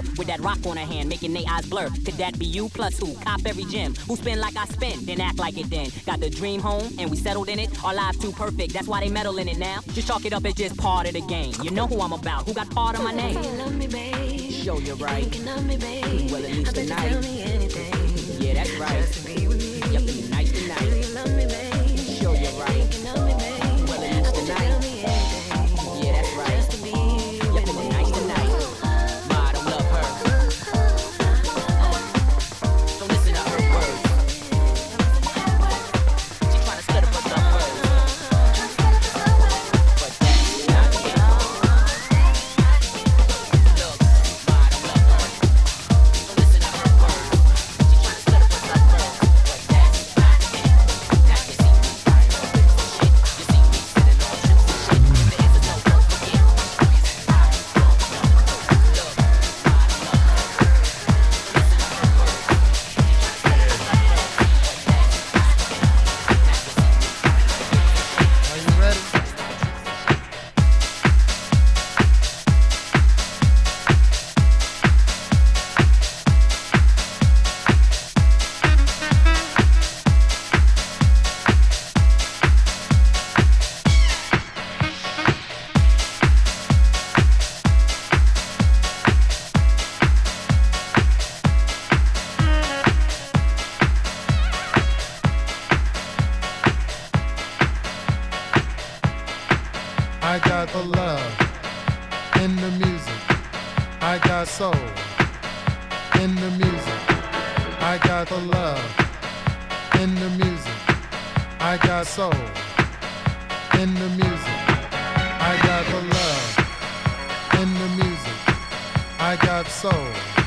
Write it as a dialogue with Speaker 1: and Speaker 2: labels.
Speaker 1: her. With that rock on her hand, making they eyes blur. Could that be you plus who? Cop every gym. Who spend like I spend, then act like it then. Got the dream home, and we settled in it. Our lives too perfect, that's why they meddle in it now. Just chalk it up as just part of the game. You know who I'm about, who got part of my name. Show you're right.
Speaker 2: Thinking of me, babe.
Speaker 1: Well, at least tonight. Yeah, that's right. type
Speaker 2: of love
Speaker 3: in the music. I got soul in the music. I got the love in the music. I got soul in the music. I got the love in the music. I got soul.